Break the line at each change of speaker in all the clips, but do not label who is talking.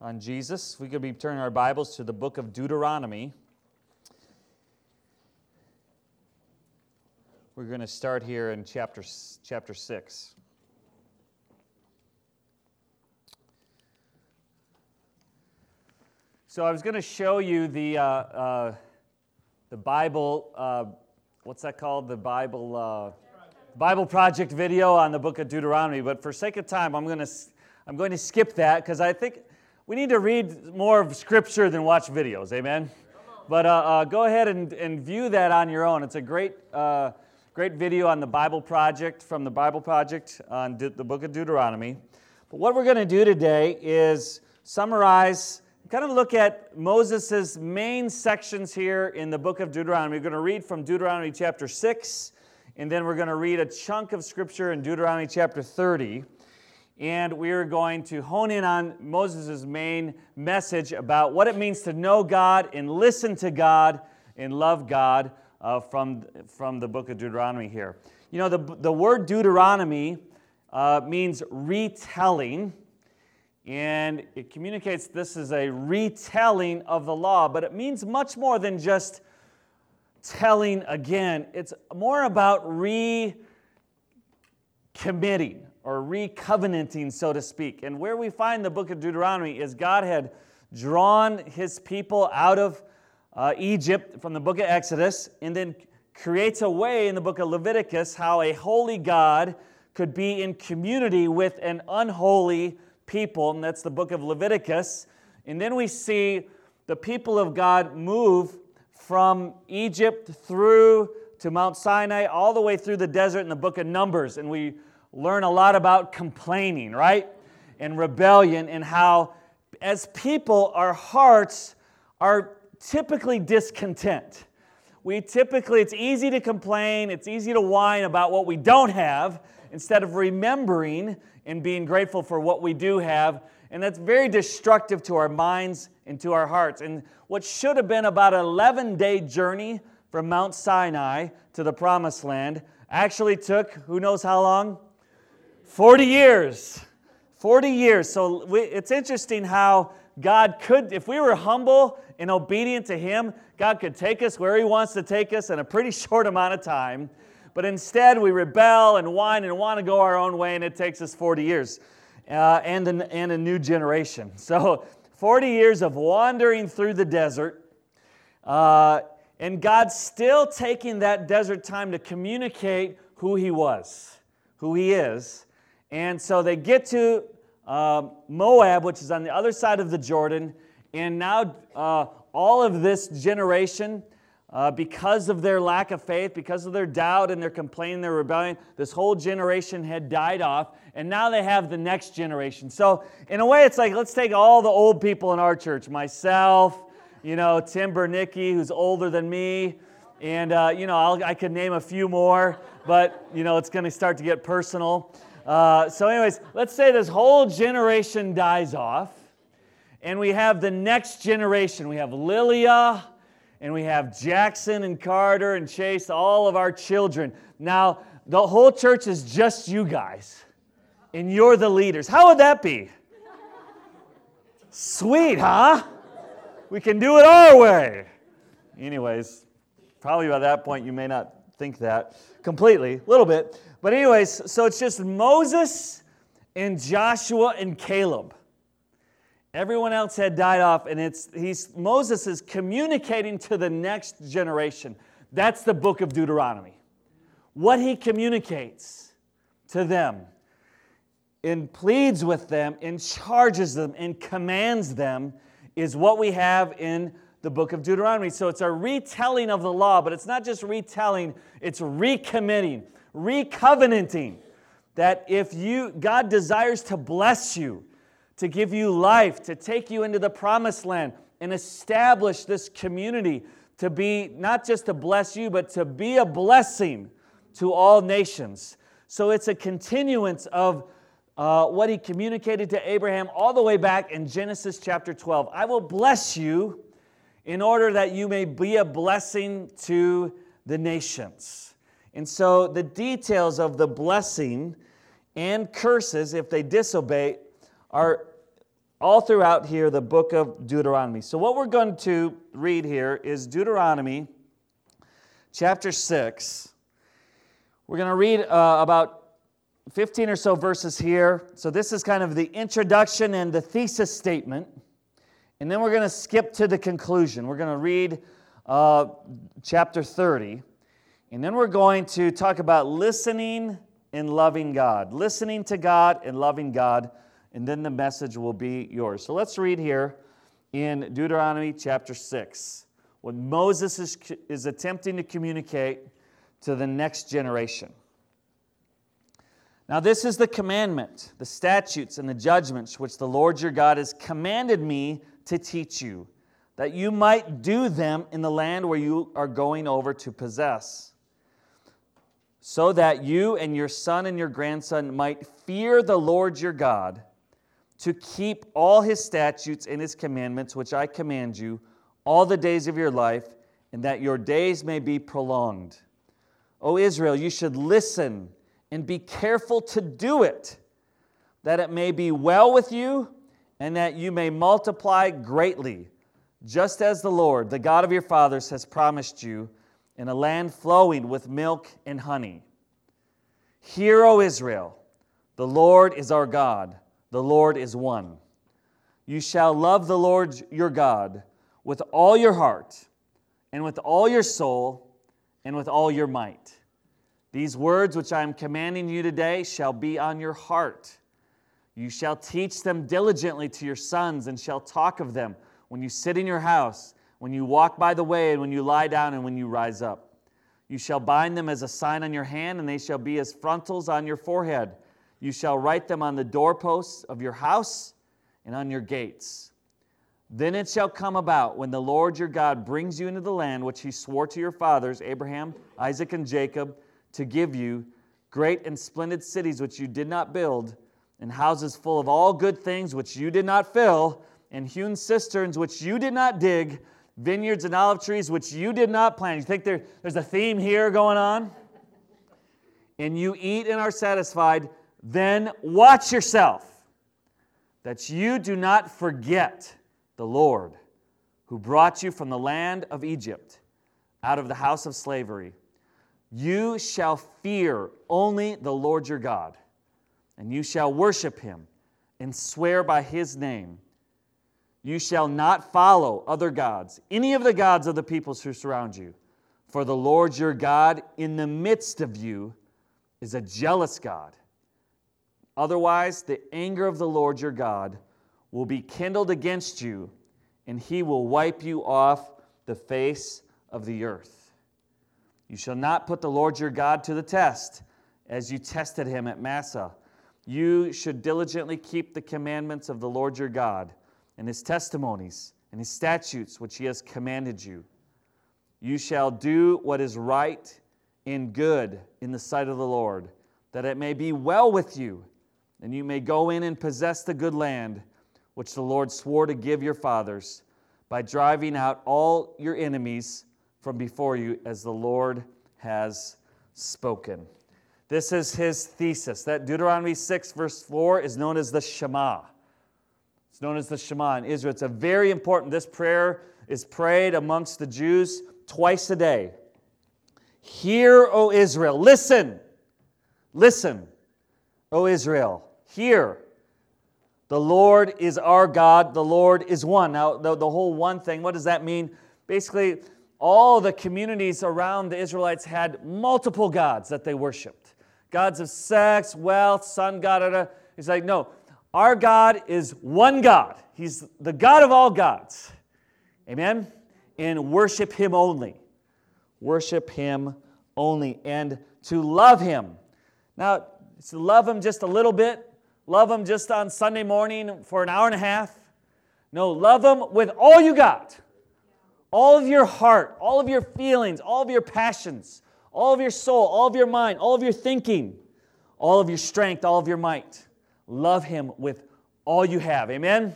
on Jesus. We could be turning our Bibles to the book of Deuteronomy. We're going to start here in chapter, chapter 6. So I was going to show you the, uh, uh, the Bible, uh, what's that called? The Bible, uh, Bible Project video on the book of Deuteronomy. But for sake of time, I'm going to, I'm going to skip that because I think we need to read more of Scripture than watch videos. Amen? But uh, uh, go ahead and, and view that on your own. It's a great, great video on the Bible Project from the Bible Project on the book of Deuteronomy. But what we're going to do today is summarize kind of look at Moses' main sections here in the book of Deuteronomy. We're going to read from Deuteronomy chapter 6, and then we're going to read a chunk of scripture in Deuteronomy chapter 30. And we're going to hone in on Moses' main message about what it means to know God and listen to God and love God uh, from, from the book of Deuteronomy here. You know, the, the word Deuteronomy uh, means retelling and it communicates this is a retelling of the law, but it means much more than just telling again. It's more about recommitting or recovenanting, so to speak. And where we find the book of Deuteronomy is God had drawn his people out of uh, Egypt from the book of Exodus and then creates a way in the book of Leviticus how a holy God could be in community with an unholy people, and that's the book of Leviticus. And then we see the people of God move from Egypt through to Mount Sinai, all the way through the desert in the book of Numbers. And we learn a lot about complaining, right? And rebellion, and how, as people, our hearts are typically discontent. We typically, it's easy to complain, it's easy to whine about what we don't have instead of remembering and being grateful for what we do have. And that's very destructive to our minds and to our hearts. And what should have been about an 11 day journey from Mount Sinai to the promised land actually took who knows how long? 40 years. 40 years. So we, it's interesting how God could, if we were humble and obedient to Him, God could take us where He wants to take us in a pretty short amount of time. But instead, we rebel and whine and want to go our own way, and it takes us 40 years uh, and, an, and a new generation. So, 40 years of wandering through the desert, uh, and God still taking that desert time to communicate who He was, who He is. And so they get to uh, Moab, which is on the other side of the Jordan, and now uh, all of this generation uh, because of their lack of faith, because of their doubt and their complaining, their rebellion, this whole generation had died off, and now they have the next generation. So, in a way, it's like let's take all the old people in our church myself, you know, Tim Bernicki, who's older than me, and, uh, you know, I'll, i could name a few more, but, you know, it's going to start to get personal. Uh, so, anyways, let's say this whole generation dies off, and we have the next generation. We have Lilia and we have Jackson and Carter and Chase, all of our children. Now, the whole church is just you guys, and you're the leaders. How would that be? Sweet, huh? We can do it our way. Anyways, probably by that point you may not think that completely, a little bit. But, anyways, so it's just Moses and Joshua and Caleb. Everyone else had died off, and it's he's Moses is communicating to the next generation. That's the book of Deuteronomy. What he communicates to them and pleads with them and charges them and commands them is what we have in the book of Deuteronomy. So it's a retelling of the law, but it's not just retelling, it's recommitting, recovenanting. That if you God desires to bless you, to give you life, to take you into the promised land and establish this community to be not just to bless you, but to be a blessing to all nations. So it's a continuance of uh, what he communicated to Abraham all the way back in Genesis chapter 12. I will bless you in order that you may be a blessing to the nations. And so the details of the blessing and curses, if they disobey, are all throughout here the book of Deuteronomy. So, what we're going to read here is Deuteronomy chapter 6. We're going to read uh, about 15 or so verses here. So, this is kind of the introduction and the thesis statement. And then we're going to skip to the conclusion. We're going to read uh, chapter 30. And then we're going to talk about listening and loving God. Listening to God and loving God and then the message will be yours. So let's read here in Deuteronomy chapter 6 what Moses is, is attempting to communicate to the next generation. Now, this is the commandment, the statutes, and the judgments which the Lord your God has commanded me to teach you, that you might do them in the land where you are going over to possess, so that you and your son and your grandson might fear the Lord your God to keep all his statutes and his commandments, which I command you, all the days of your life, and that your days may be prolonged. O Israel, you should listen and be careful to do it, that it may be well with you and that you may multiply greatly, just as the Lord, the God of your fathers, has promised you in a land flowing with milk and honey. Hear, O Israel, the Lord is our God. The Lord is one. You shall love the Lord your God with all your heart, and with all your soul, and with all your might. These words which I am commanding you today shall be on your heart. You shall teach them diligently to your sons, and shall talk of them when you sit in your house, when you walk by the way, and when you lie down, and when you rise up. You shall bind them as a sign on your hand, and they shall be as frontals on your forehead. You shall write them on the doorposts of your house and on your gates. Then it shall come about when the Lord your God brings you into the land which he swore to your fathers, Abraham, Isaac, and Jacob, to give you great and splendid cities which you did not build, and houses full of all good things which you did not fill, and hewn cisterns which you did not dig, vineyards and olive trees which you did not plant. You think there, there's a theme here going on? And you eat and are satisfied then watch yourself that you do not forget the Lord who brought you from the land of Egypt out of the house of slavery. You shall fear only the Lord your God, and you shall worship him and swear by his name. You shall not follow other gods, any of the gods of the peoples who surround you. For the Lord your God in the midst of you is a jealous God Otherwise, the anger of the Lord your God will be kindled against you, and he will wipe you off the face of the earth. You shall not put the Lord your God to the test, as you tested him at Massah. You should diligently keep the commandments of the Lord your God, and his testimonies, and his statutes which he has commanded you. You shall do what is right and good in the sight of the Lord, that it may be well with you and you may go in and possess the good land which the Lord swore to give your fathers by driving out all your enemies from before you as the Lord has spoken. This is his thesis. That Deuteronomy 6, verse 4 is known as the Shema. It's known as the Shema in Israel. It's a very important, this prayer is prayed amongst the Jews twice a day. Hear, O Israel, listen, listen, O Israel. Hear, the Lord is our God, the Lord is one. Now, the, the whole one thing, what does that mean? Basically, all the communities around the Israelites had multiple gods that they worshiped gods of sex, wealth, sun god. He's like, no, our God is one God. He's the God of all gods. Amen? And worship Him only. Worship Him only. And to love Him. Now, to love Him just a little bit Love Him just on Sunday morning for an hour and a half. No, love Him with all you got. All of your heart, all of your feelings, all of your passions, all of your soul, all of your mind, all of your thinking, all of your strength, all of your might. Love Him with all you have. Amen?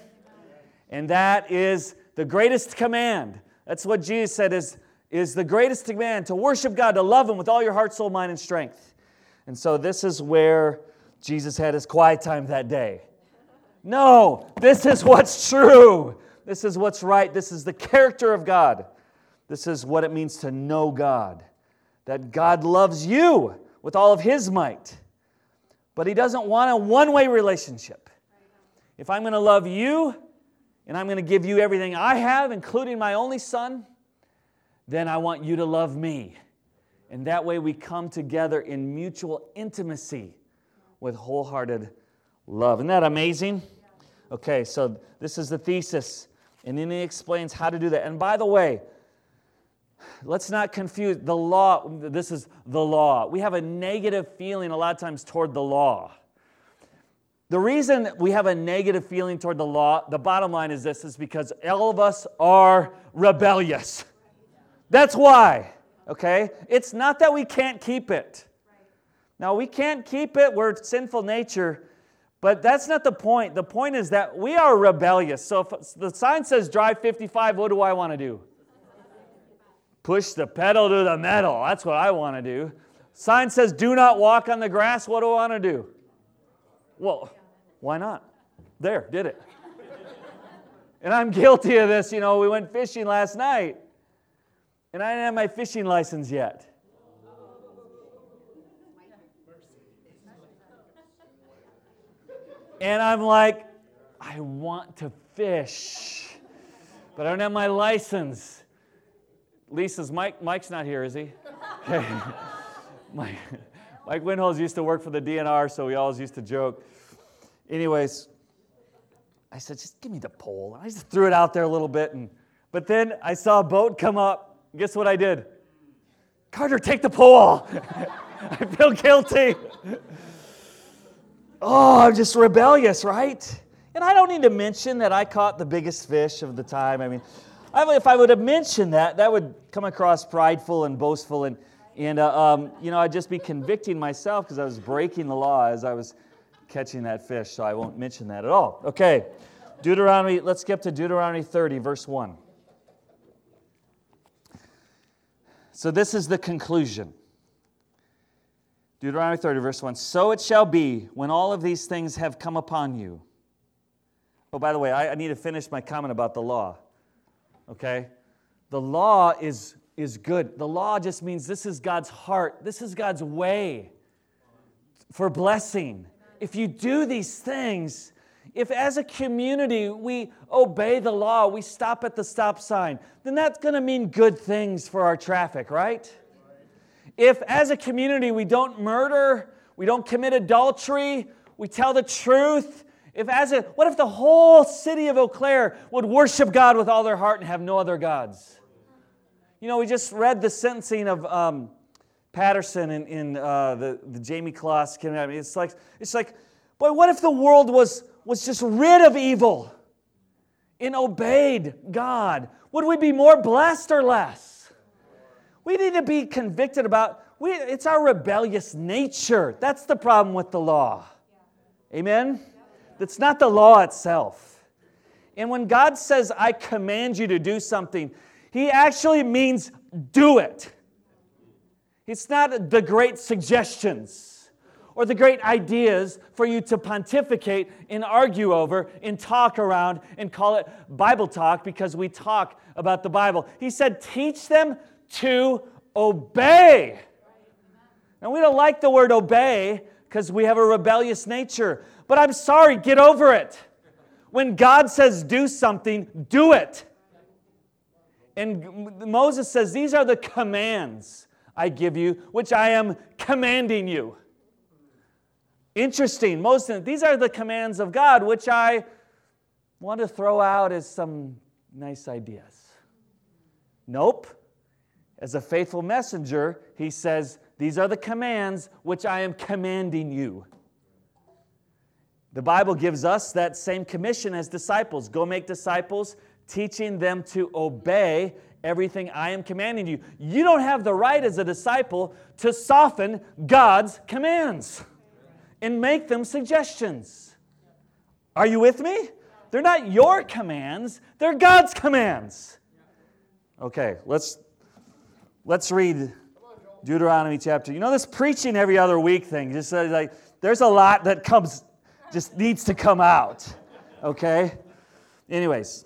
And that is the greatest command. That's what Jesus said is, is the greatest command to worship God, to love Him with all your heart, soul, mind, and strength. And so this is where Jesus had his quiet time that day. No, this is what's true. This is what's right. This is the character of God. This is what it means to know God. That God loves you with all of His might. But He doesn't want a one way relationship. If I'm going to love you and I'm going to give you everything I have, including my only son, then I want you to love me. And that way we come together in mutual intimacy with wholehearted love. Isn't that amazing? Okay, so this is the thesis. And then he explains how to do that. And by the way, let's not confuse the law. This is the law. We have a negative feeling a lot of times toward the law. The reason we have a negative feeling toward the law, the bottom line is this, is because all of us are rebellious. That's why, okay? It's not that we can't keep it. Now, we can't keep it, we're sinful nature, but that's not the point. The point is that we are rebellious. So if the sign says drive 55, what do I want to do? Push the pedal to the metal. That's what I want to do. Sign says do not walk on the grass. What do I want to do? Well, why not? There, did it. and I'm guilty of this. You know, we went fishing last night, and I didn't have my fishing license yet. And I'm like, I want to fish, but I don't have my license. Lisa's Mike. Mike's not here, is he? Okay. Mike, Mike Winholz used to work for the DNR, so we always used to joke. Anyways, I said, just give me the pole. I just threw it out there a little bit, and but then I saw a boat come up. Guess what I did? Carter, take the pole. I feel guilty. Oh, I'm just rebellious, right? And I don't need to mention that I caught the biggest fish of the time. I mean, if I would have mentioned that, that would come across prideful and boastful, and, and uh, um, you know, I'd just be convicting myself because I was breaking the law as I was catching that fish, so I won't mention that at all. Okay, Deuteronomy, let's skip to Deuteronomy 30, verse 1. So this is the conclusion. Deuteronomy 30, verse 1 So it shall be when all of these things have come upon you. Oh, by the way, I, I need to finish my comment about the law. Okay? The law is, is good. The law just means this is God's heart, this is God's way for blessing. If you do these things, if as a community we obey the law, we stop at the stop sign, then that's going to mean good things for our traffic, right? If, as a community, we don't murder, we don't commit adultery, we tell the truth, if as a, what if the whole city of Eau Claire would worship God with all their heart and have no other gods? You know, we just read the sentencing of um, Patterson in, in uh, the, the Jayme Closs. It's like, it's like, boy, what if the world was, was just rid of evil and obeyed God? Would we be more blessed or less? We need to be convicted about we, it's our rebellious nature. That's the problem with the law. Amen? It's not the law itself. And when God says, I command you to do something, He actually means do it. It's not the great suggestions or the great ideas for you to pontificate and argue over and talk around and call it Bible talk because we talk about the Bible. He said, teach them to obey. And we don't like the word obey because we have a rebellious nature. But I'm sorry, get over it. When God says do something, do it. And Moses says, These are the commands I give you, which I am commanding you. Interesting. Most of these are the commands of God, which I want to throw out as some nice ideas. Nope. As a faithful messenger, he says, These are the commands which I am commanding you. The Bible gives us that same commission as disciples go make disciples, teaching them to obey everything I am commanding you. You don't have the right as a disciple to soften God's commands and make them suggestions. Are you with me? They're not your commands, they're God's commands. Okay, let's Let's read Deuteronomy chapter. You know this preaching every other week thing. Just like there's a lot that comes, just needs to come out. Okay? Anyways,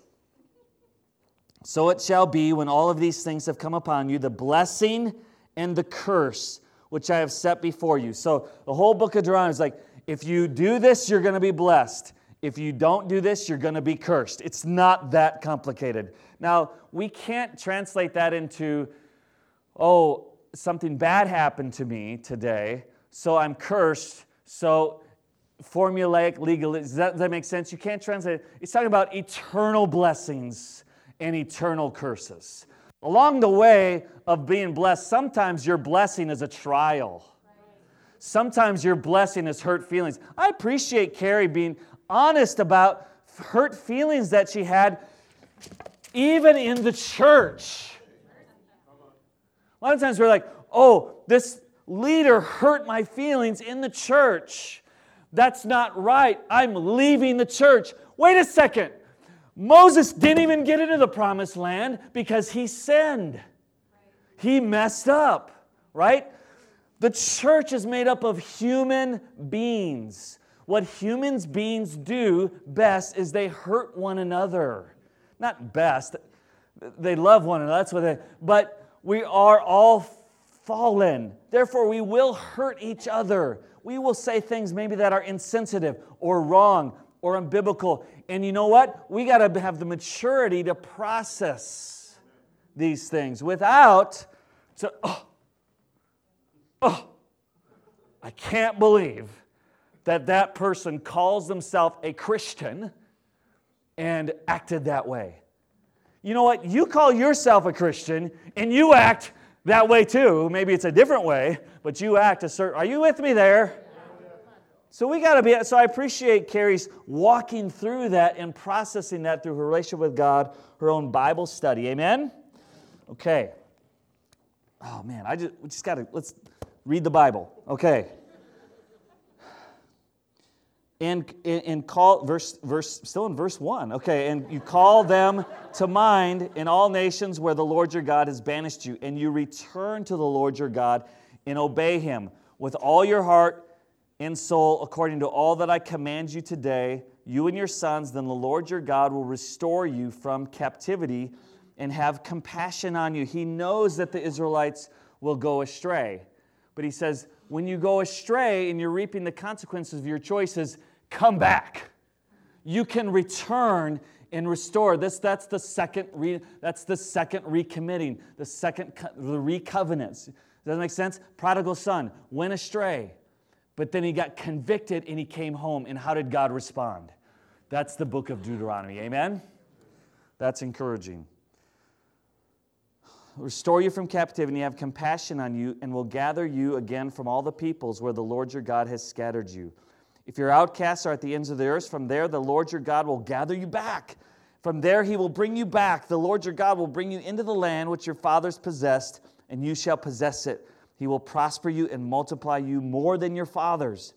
so it shall be when all of these things have come upon you, the blessing and the curse which I have set before you. So the whole book of Deuteronomy is like, if you do this, you're going to be blessed. If you don't do this, you're going to be cursed. It's not that complicated. Now, we can't translate that into, oh, something bad happened to me today, so I'm cursed. So formulaic legal, does that, does that make sense? You can't translate it. It's talking about eternal blessings and eternal curses. Along the way of being blessed, sometimes your blessing is a trial. Sometimes your blessing is hurt feelings. I appreciate Carrie being honest about hurt feelings that she had, even in the church. A lot of times we're like, oh, this leader hurt my feelings in the church. That's not right. I'm leaving the church. Wait a second. Moses didn't even get into the promised land because he sinned. He messed up, right? The church is made up of human beings. What humans beings do best is they hurt one another. Not best, they love one another. That's what they, but we are all fallen. Therefore, we will hurt each other. We will say things maybe that are insensitive or wrong or unbiblical. And you know what? We got to have the maturity to process these things without to, oh, oh, I can't believe that that person calls themselves a Christian and acted that way. You know what? You call yourself a Christian and you act that way too. Maybe it's a different way, but you act a certain. Are you with me there? So we got to be, so I appreciate Carrie's walking through that and processing that through her relationship with God, her own Bible study. Amen? Okay. Oh man, I just, we just got to, let's read the Bible. Okay. And, and call, verse, verse, still in verse 1. Okay, and you call them to mind in all nations where the Lord your God has banished you, and you return to the Lord your God and obey him with all your heart and soul, according to all that I command you today, you and your sons, then the Lord your God will restore you from captivity and have compassion on you. He knows that the Israelites will go astray. But he says, when you go astray and you're reaping the consequences of your choices, come back. You can return and restore. This, that's the second re, that's the second recommitting, the second the recovenants. Does that make sense? Prodigal son went astray. But then he got convicted and he came home. And how did God respond? That's the book of Deuteronomy. Amen? That's encouraging. Restore you from captivity, have compassion on you, and will gather you again from all the peoples where the Lord your God has scattered you. If your outcasts are at the ends of the earth, from there the Lord your God will gather you back. From there he will bring you back. The Lord your God will bring you into the land which your fathers possessed, and you shall possess it he will prosper you and multiply you more than your fathers.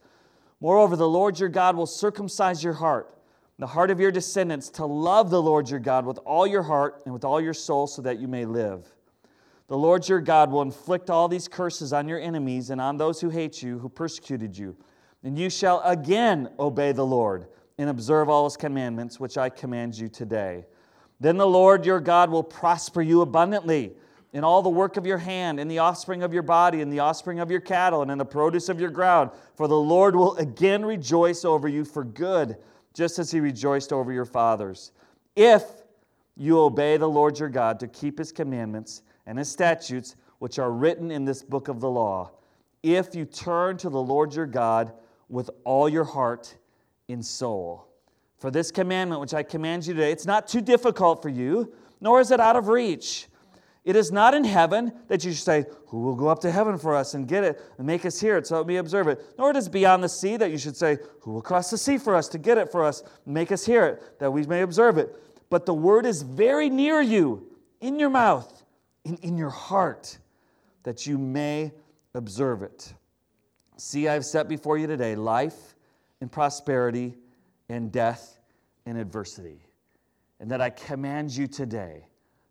Moreover, the Lord your God will circumcise your heart, the heart of your descendants, to love the Lord your God with all your heart and with all your soul, so that you may live. The Lord your God will inflict all these curses on your enemies and on those who hate you, who persecuted you. And you shall again obey the Lord and observe all his commandments, which I command you today. Then the Lord your God will prosper you abundantly in all the work of your hand, in the offspring of your body, in the offspring of your cattle, and in the produce of your ground. For the Lord will again rejoice over you for good, just as he rejoiced over your fathers. If you obey the Lord your God to keep his commandments and his statutes, which are written in this book of the law, if you turn to the Lord your God with all your heart and soul. For this commandment which I command you today, it's not too difficult for you, nor is it out of reach. It is not in heaven that you should say, Who will go up to heaven for us and get it and make us hear it so that we observe it? Nor it is beyond the sea that you should say, Who will cross the sea for us to get it for us and make us hear it that we may observe it? But the word is very near you, in your mouth, and in your heart, that you may observe it. See, I have set before you today life and prosperity and death and adversity. And that I command you today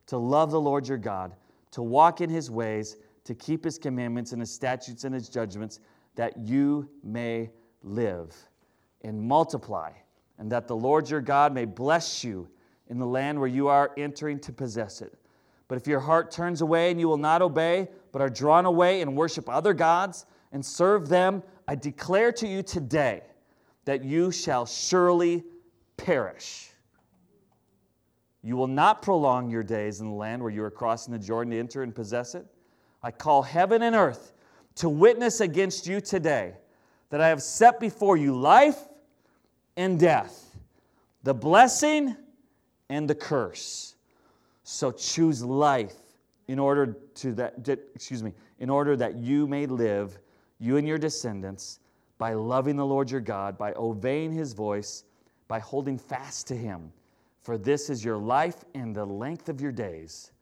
to love the Lord your God, to walk in his ways, to keep his commandments and his statutes and his judgments, that you may live and multiply and that the Lord your God may bless you in the land where you are entering to possess it. But if your heart turns away and you will not obey, but are drawn away and worship other gods and serve them, I declare to you today that you shall surely perish. You will not prolong your days in the land where you are crossing the Jordan to enter and possess it. I call heaven and earth to witness against you today that I have set before you life and death, the blessing and the curse. So choose life in order to that excuse me, in order that you may live, you and your descendants, by loving the Lord your God, by obeying his voice, by holding fast to him. For this is your life and the length of your days,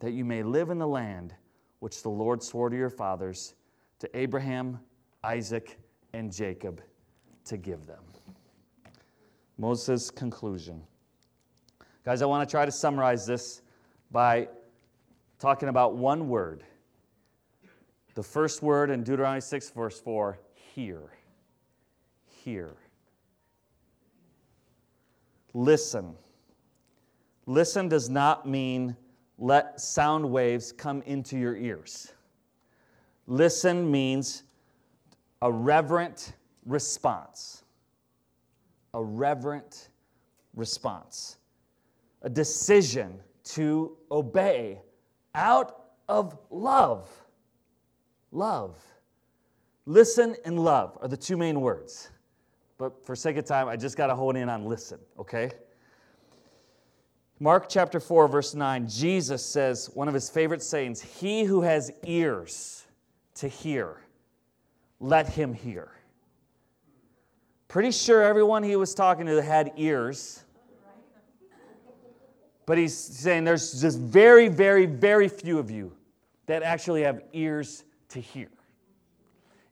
that you may live in the land which the Lord swore to your fathers, to Abraham, Isaac, and Jacob, to give them. Moses' conclusion. Guys, I want to try to summarize this by talking about one word. The first word in Deuteronomy 6, verse 4 hear. Hear. Listen. Listen does not mean let sound waves come into your ears. Listen means a reverent response a reverent response, a decision to obey out of love. Love. Listen and love are the two main words. But for sake of time, I just got to hone in on listen, okay? Mark chapter 4, verse 9, Jesus says, one of his favorite sayings, He who has ears to hear, let him hear. Pretty sure everyone he was talking to had ears. But he's saying there's just very, very, very few of you that actually have ears to hear.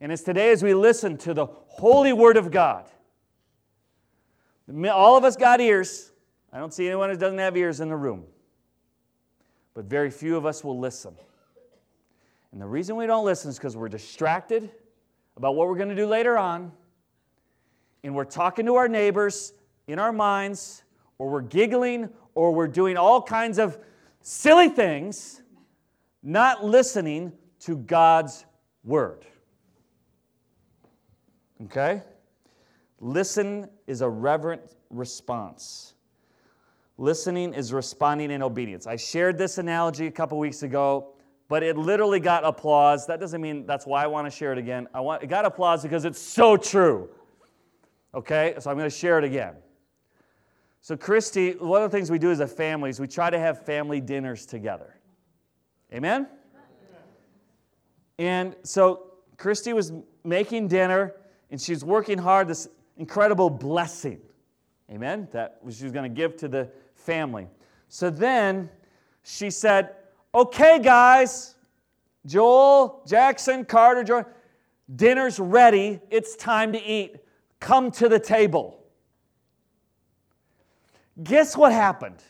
And it's today as we listen to the holy word of God. All of us got ears. I don't see anyone who doesn't have ears in the room. But very few of us will listen. And the reason we don't listen is because we're distracted about what we're going to do later on and we're talking to our neighbors in our minds, or we're giggling, or we're doing all kinds of silly things, not listening to God's word. Okay? Listen is a reverent response. Listening is responding in obedience. I shared this analogy a couple weeks ago, but it literally got applause. That doesn't mean that's why I want to share it again. I want it got applause because it's so true. Okay, so I'm going to share it again. So, Christy, one of the things we do as a family is we try to have family dinners together. Amen? And so, Christy was making dinner and she's working hard, this incredible blessing. Amen? That she was going to give to the family. So then she said, Okay, guys, Joel, Jackson, Carter, Jordan, dinner's ready. It's time to eat. Come to the table. Guess what happened?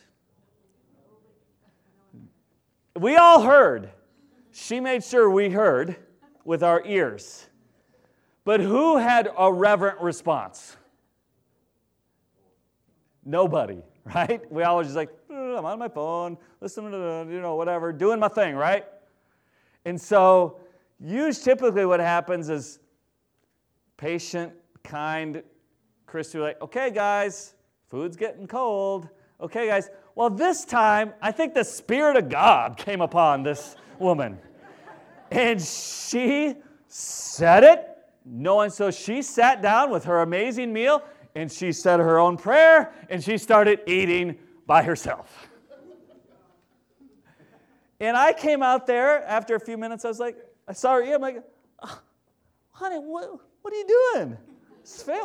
We all heard. She made sure we heard with our ears. But who had a reverent response? Nobody, right? We all just like, I'm on my phone, listening to, you know, whatever, doing my thing, right? And so, usually, typically, what happens is patient kind Christy like, okay, guys, food's getting cold. Okay, guys. Well, this time, I think the Spirit of God came upon this woman. And she said it. No one, so she sat down with her amazing meal and she said her own prayer and she started eating by herself. and I came out there after a few minutes. I was like, I saw her eat. I'm like, oh, honey, what, what are you doing?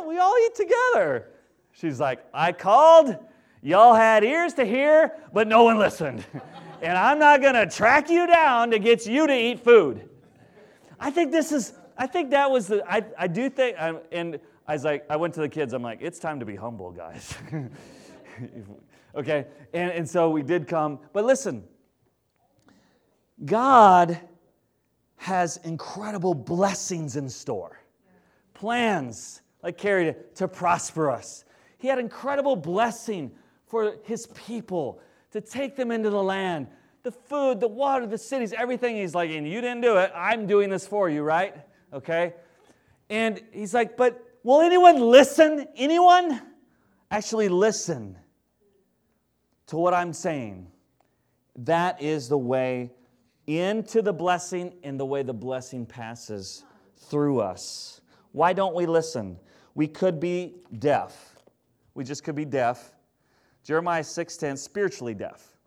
we all eat together. She's like, I called, y'all had ears to hear, but no one listened. and I'm not going to track you down to get you to eat food. I think this is, I think that was the, I, I do think, and I was like, I went to the kids, I'm like, it's time to be humble, guys. okay? And, and so we did come. But listen, God has incredible blessings in store, plans like Carrie, to, to prosper us. he had incredible blessing for his people to take them into the land. The food, the water, the cities, everything. He's like, and you didn't do it. I'm doing this for you, right? Okay? And he's like, but will anyone listen? Anyone actually listen to what I'm saying? That is the way into the blessing and the way the blessing passes through us. Why don't we listen? We could be deaf. We just could be deaf. Jeremiah 6:10 spiritually deaf.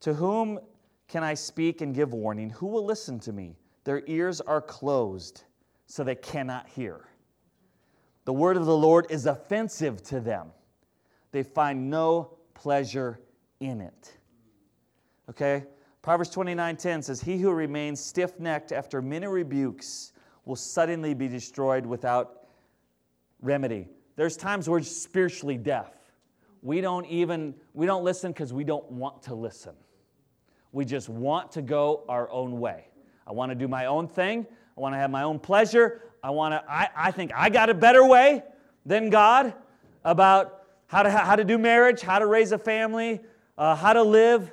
To whom can I speak and give warning? Who will listen to me? Their ears are closed, so they cannot hear. The word of the Lord is offensive to them. They find no pleasure in it. Okay? Proverbs 29:10 says, He who remains stiff-necked after many rebukes will suddenly be destroyed without remedy. There's times we're spiritually deaf. We don't even we don't listen because we don't want to listen. We just want to go our own way. I want to do my own thing. I want to have my own pleasure. I want to I, I think I got a better way than God about how to how to do marriage, how to raise a family, uh, how to live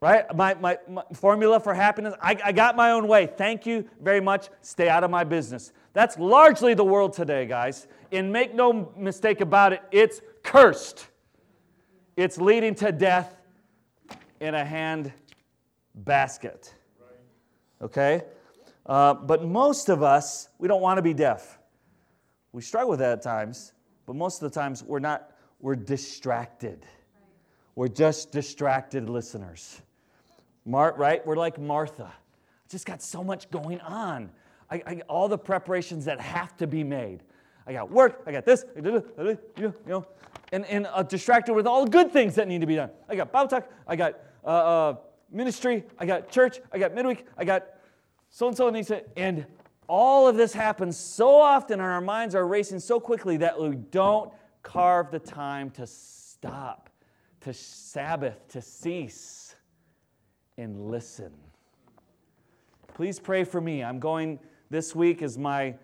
right? My, my, my, formula for happiness, I, I got my own way. Thank you very much. Stay out of my business. That's largely the world today, guys. And make no mistake about it, it's cursed. It's leading to death in a hand basket. Okay? Uh, but most of us, we don't want to be deaf. We struggle with that at times, but most of the times we're not, we're distracted. We're just distracted listeners. Mar- right? We're like Martha. Just got so much going on. I, I, all the preparations that have to be made. I got work, I got this, you know, and, and uh, distracted with all the good things that need to be done. I got talk, I got uh, uh, ministry, I got church, I got midweek, I got so and so needs to, and all of this happens so often, and our minds are racing so quickly that we don't carve the time to stop, to Sabbath, to cease and listen. Please pray for me. I'm going this week is my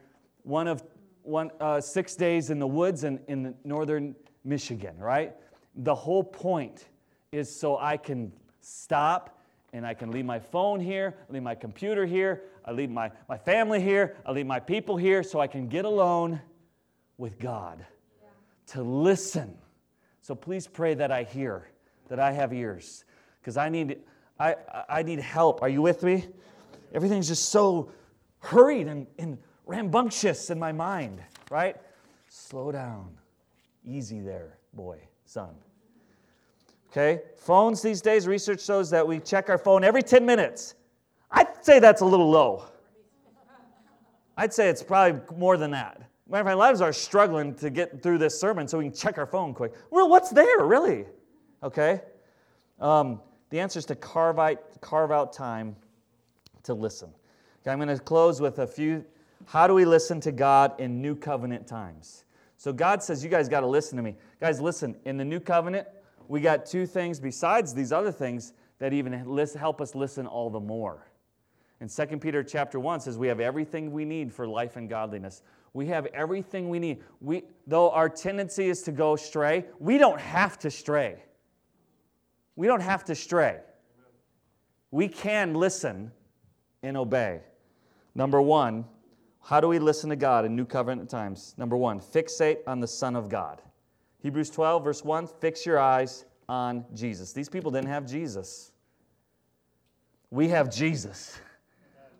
one of one uh, six days in the woods in, in northern Michigan. Right. The whole point is so I can stop and I can leave my phone here, leave my computer here, I leave my, my family here, I leave my people here so I can get alone with God to listen. So please pray that I hear, that I have ears, because I need I, I need help. Are you with me? Everything's just so hurried and, and rambunctious in my mind, right? Slow down. Easy there, boy, son. Okay? Phones these days, research shows that we check our phone every 10 minutes. I'd say that's a little low. I'd say it's probably more than that. Matter of fact, lives are struggling to get through this sermon so we can check our phone quick. Well, what's there, really? Okay? Um, the answer is to carve out, carve out time to listen. Okay, I'm going to close with a few. How do we listen to God in new covenant times? So God says, You guys got to listen to me. Guys, listen, in the new covenant, we got two things besides these other things that even help us listen all the more. And 2 Peter chapter 1 says we have everything we need for life and godliness. We have everything we need. We, though our tendency is to go stray, we don't have to stray. We don't have to stray. We can listen and obey. Number one, how do we listen to God in New Covenant times? Number one, fixate on the Son of God. Hebrews 12, verse 1 fix your eyes on Jesus. These people didn't have Jesus. We have Jesus.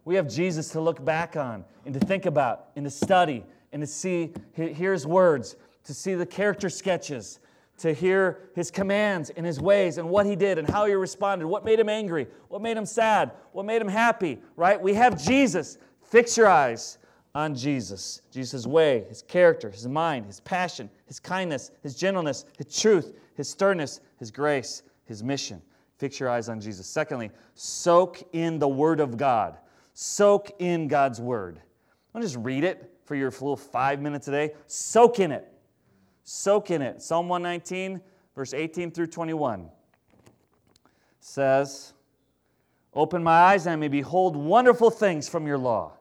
We have Jesus to look back on and to think about and to study and to see, hear his words, to see the character sketches, to hear his commands and his ways and what he did and how he responded, what made him angry, what made him sad, what made him happy, right? We have Jesus. Fix your eyes on Jesus. Jesus' way, his character, his mind, his passion, his kindness, his gentleness, his truth, his sternness, his grace, his mission. Fix your eyes on Jesus. Secondly, soak in the Word of God. Soak in God's Word. Don't just read it for your full five minutes a day. Soak in it. Soak in it. Psalm 119, verse 18 through 21 says, Open my eyes and I may behold wonderful things from your law.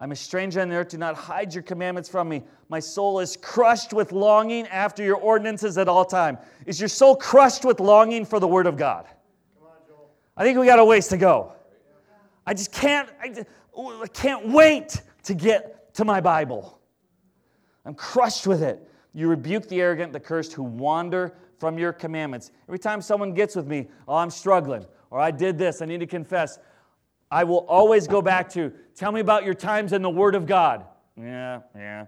I'm a stranger on the earth. Do not hide your commandments from me. My soul is crushed with longing after your ordinances at all time. Is your soul crushed with longing for the word of God? I think we got a ways to go. I just can't, I, can't wait to get to my Bible. I'm crushed with it. You rebuke the arrogant, the cursed who wander from your commandments. Every time someone gets with me, oh, I'm struggling, or I did this, I need to confess, I will always go back to tell me about your times in the Word of God. Yeah, yeah.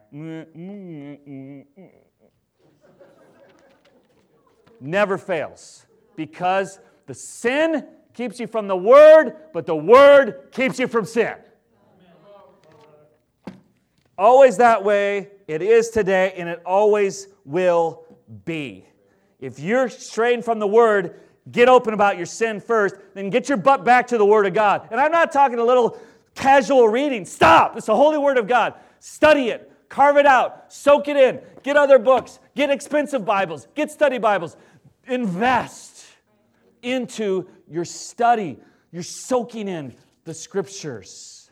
Never fails because the sin keeps you from the Word, but the Word keeps you from sin. Always that way. It is today, and it always will be. If you're straying from the Word, get open about your sin first, then get your butt back to the Word of God. And I'm not talking a little casual reading. Stop. It's the Holy Word of God. Study it, carve it out, soak it in, get other books, get expensive Bibles, get study Bibles. Invest into your study. You're soaking in the Scriptures.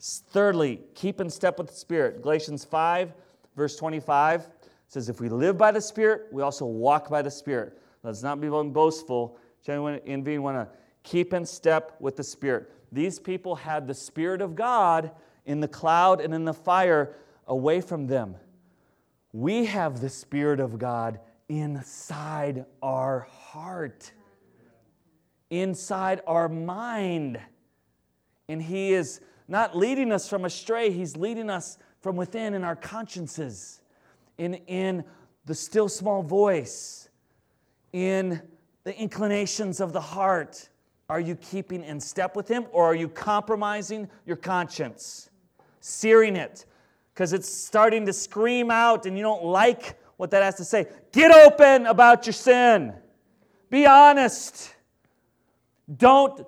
Thirdly, keep in step with the Spirit. Galatians 5, verse 25 says, If we live by the Spirit, we also walk by the Spirit. Let's not be boastful, genuine envy, want to keep in step with the Spirit. These people had the Spirit of God in the cloud and in the fire away from them. We have the Spirit of God inside our heart, inside our mind. And He is not leading us from astray, He's leading us from within in our consciences, in, in the still small voice in the inclinations of the heart? Are you keeping in step with Him or are you compromising your conscience, searing it because it's starting to scream out and you don't like what that has to say? Get open about your sin. Be honest. Don't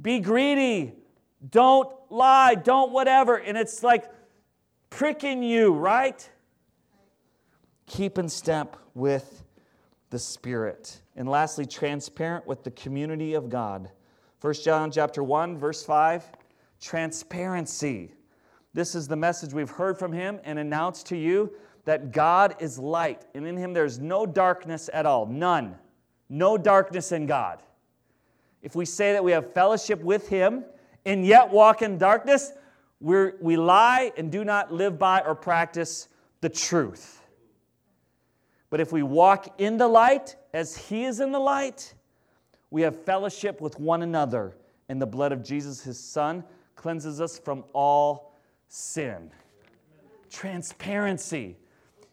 be greedy. Don't lie. Don't whatever. And it's like pricking you, right? Keep in step with the Spirit. And lastly, transparent with the community of God. 1 John chapter 1, verse 5, transparency. This is the message we've heard from him and announced to you that God is light, and in him there's no darkness at all. None. No darkness in God. If we say that we have fellowship with him and yet walk in darkness, we we lie and do not live by or practice the truth. But if we walk in the light as He is in the light, we have fellowship with one another, and the blood of Jesus, His Son, cleanses us from all sin. Transparency.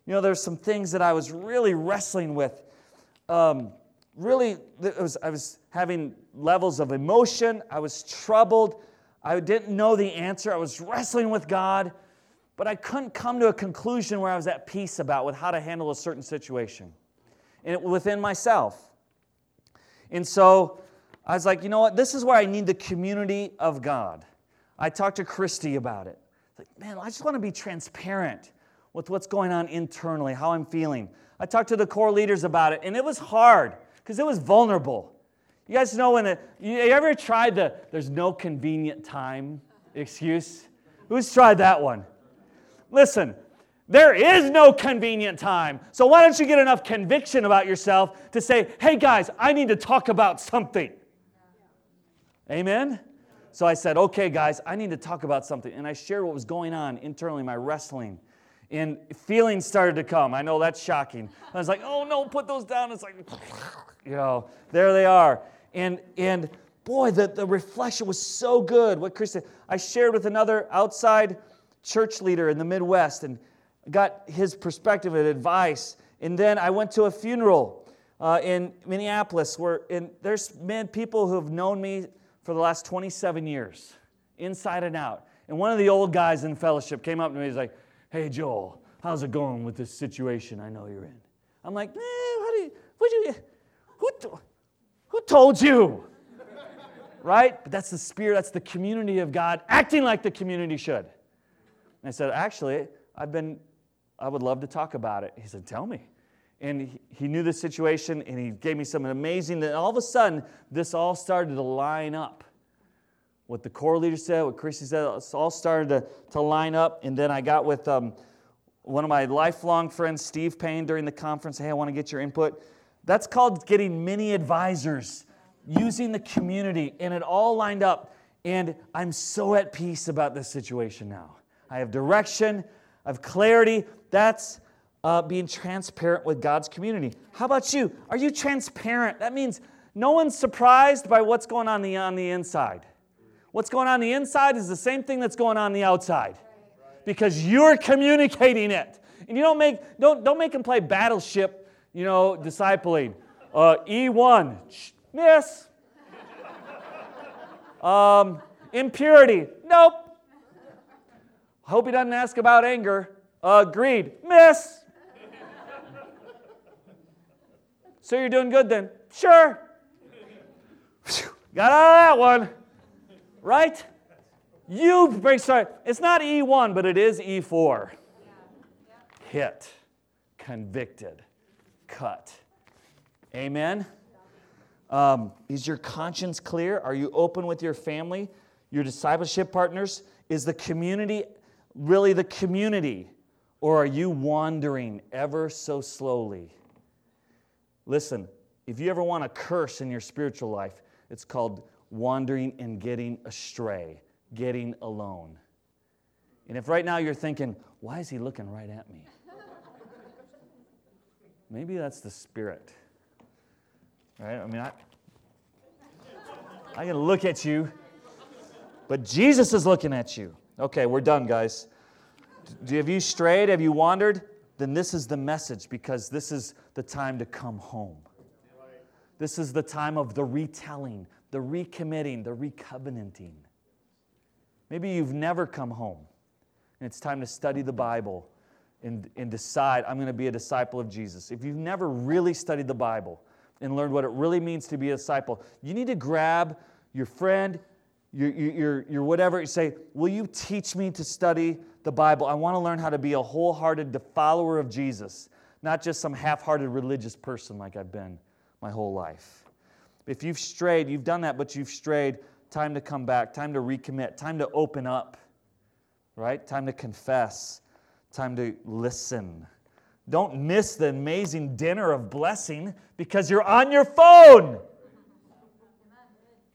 You know, there's some things that I was really wrestling with. Um, really, was, I was having levels of emotion. I was troubled. I didn't know the answer. I was wrestling with God but I couldn't come to a conclusion where I was at peace about with how to handle a certain situation and within myself. And so I was like, you know what? This is where I need the community of God. I talked to Christy about it. Like, man, I just want to be transparent with what's going on internally, how I'm feeling. I talked to the core leaders about it, and it was hard because it was vulnerable. You guys know when you ever tried the there's no convenient time excuse? Who's tried that one? Listen, there is no convenient time. So why don't you get enough conviction about yourself to say, hey guys, I need to talk about something? Amen? So I said, okay, guys, I need to talk about something. And I shared what was going on internally, my wrestling. And feelings started to come. I know that's shocking. I was like, oh no, put those down. It's like, you know, there they are. And, and boy, the, the reflection was so good. What Chris said, I shared with another outside church leader in the Midwest and got his perspective and advice. And then I went to a funeral uh, in Minneapolis where in, there's men, people who have known me for the last 27 years, inside and out. And one of the old guys in fellowship came up to me. He's like, "Hey Joel, how's it going with this situation I know you're in?" I'm like, "Man, how do you? You? Who, who told you?" right? But that's the spirit. That's the community of God acting like the community should. And I said, Actually, I've been, I would love to talk about it. He said, Tell me. And he, knew the situation and he gave me some amazing, and all of a sudden, this all started to line up. what the core leader said, what Chrissy said, all started to, to line up. And then I got with um, one of my lifelong friends, Steve Payne, during the conference. Hey, I want to get your input. That's called getting many advisors, using the community, and it all lined up. And I'm so at peace about this situation now. I have direction, I have clarity. That's uh, being transparent with God's community. How about you? Are you transparent? That means no one's surprised by what's going on the, on the inside. What's going on the inside is the same thing that's going on the outside because you're communicating it. And you don't make, don't, don't make them play battleship, you know, discipling. Uh, E1, miss. Um, impurity, nope. Hope he doesn't ask about anger. Uh, greed, miss. so you're doing good then? Sure. Got out of that one. Right? You break sorry. It's not E1, but it is E4. Hit, convicted, cut. Amen. Um, is your conscience clear? Are you open with your family, your discipleship partners? Is the community really the community? Or are you wandering ever so slowly? Listen, if you ever want a curse in your spiritual life, it's called wandering and getting astray, getting alone. And if right now you're thinking, why is he looking right at me? Maybe that's the spirit. Right? I mean, I, I can look at you, but Jesus is looking at you. Okay, we're done, guys. Have you strayed? Have you wandered? Then this is the message because this is the time to come home. This is the time of the retelling, the recommitting, the recovenanting. Maybe you've never come home, and it's time to study the Bible and, and decide, I'm going to be a disciple of Jesus. If you've never really studied the Bible and learned what it really means to be a disciple, you need to grab your friend, your, your, your whatever, you say, Will you teach me to study the Bible? I want to learn how to be a wholehearted follower of Jesus, not just some half hearted religious person like I've been my whole life. If you've strayed, you've done that, but you've strayed, time to come back, time to recommit, time to open up, right? Time to confess, time to listen. Don't miss the amazing dinner of blessing because you're on your phone.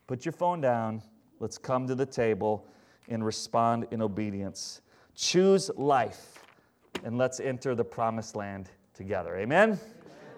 Put your phone down. Let's come to the table and respond in obedience. Choose life and let's enter the promised land together. Amen.